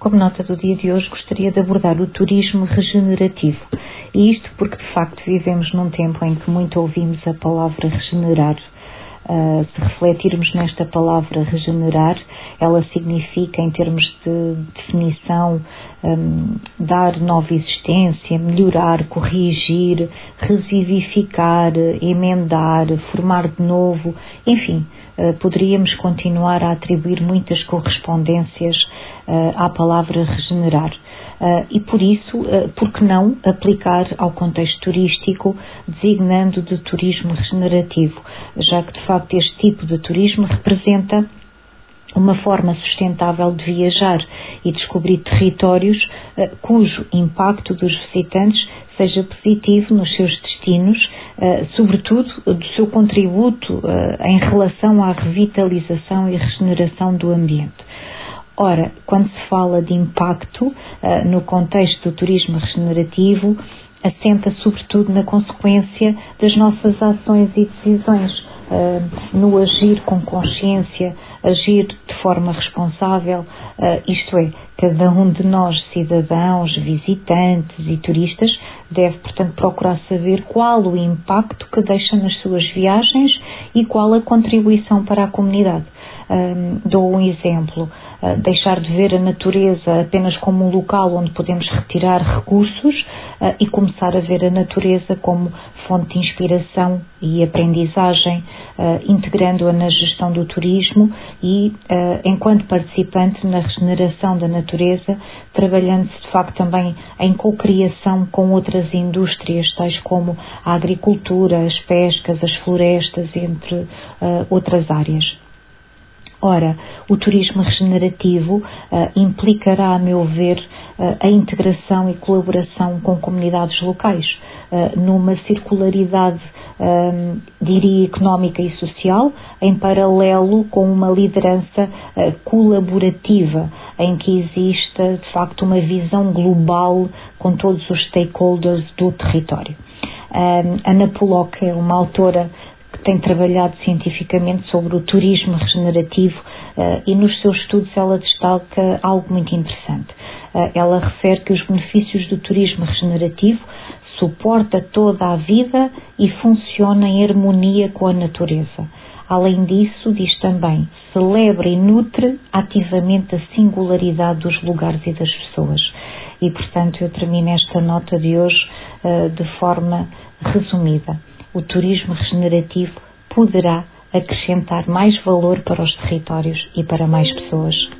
Como nota do dia de hoje, gostaria de abordar o turismo regenerativo. E isto porque, de facto, vivemos num tempo em que muito ouvimos a palavra regenerar. Uh, se refletirmos nesta palavra regenerar, ela significa, em termos de definição, um, dar nova existência, melhorar, corrigir, revivificar, emendar, formar de novo, enfim, uh, poderíamos continuar a atribuir muitas correspondências à palavra regenerar. Uh, e por isso, uh, por que não aplicar ao contexto turístico, designando de turismo regenerativo, já que de facto este tipo de turismo representa uma forma sustentável de viajar e descobrir territórios uh, cujo impacto dos visitantes seja positivo nos seus destinos, uh, sobretudo do seu contributo uh, em relação à revitalização e regeneração do ambiente. Ora, quando se fala de impacto uh, no contexto do turismo regenerativo, assenta sobretudo na consequência das nossas ações e decisões, uh, no agir com consciência, agir de forma responsável, uh, isto é, cada um de nós, cidadãos, visitantes e turistas, deve, portanto, procurar saber qual o impacto que deixa nas suas viagens e qual a contribuição para a comunidade. dou um exemplo deixar de ver a natureza apenas como um local onde podemos retirar recursos uh, e começar a ver a natureza como fonte de inspiração e aprendizagem, uh, integrando-a na gestão do turismo e, uh, enquanto participante na regeneração da natureza, trabalhando-se de facto também em cocriação com outras indústrias, tais como a agricultura, as pescas, as florestas, entre outras áreas. Ora, o turismo regenerativo uh, implicará, a meu ver, uh, a integração e colaboração com comunidades locais, uh, numa circularidade, diria, económica e social, em paralelo com uma liderança colaborativa, em que exista, de facto, uma visão global com todos os stakeholders do território. Ana Pollock é uma autora tem trabalhado cientificamente sobre o turismo regenerativo uh, e nos seus estudos ela destaca algo muito interessante. Uh, ela refere que os benefícios do turismo regenerativo suporta toda a vida e funciona em harmonia com a natureza. Além disso, diz também, celebra e nutre ativamente a singularidade dos lugares e das pessoas. E, portanto, eu termino esta nota de hoje uh, de forma resumida o turismo regenerativo poderá acrescentar mais valor para os territórios e para mais pessoas.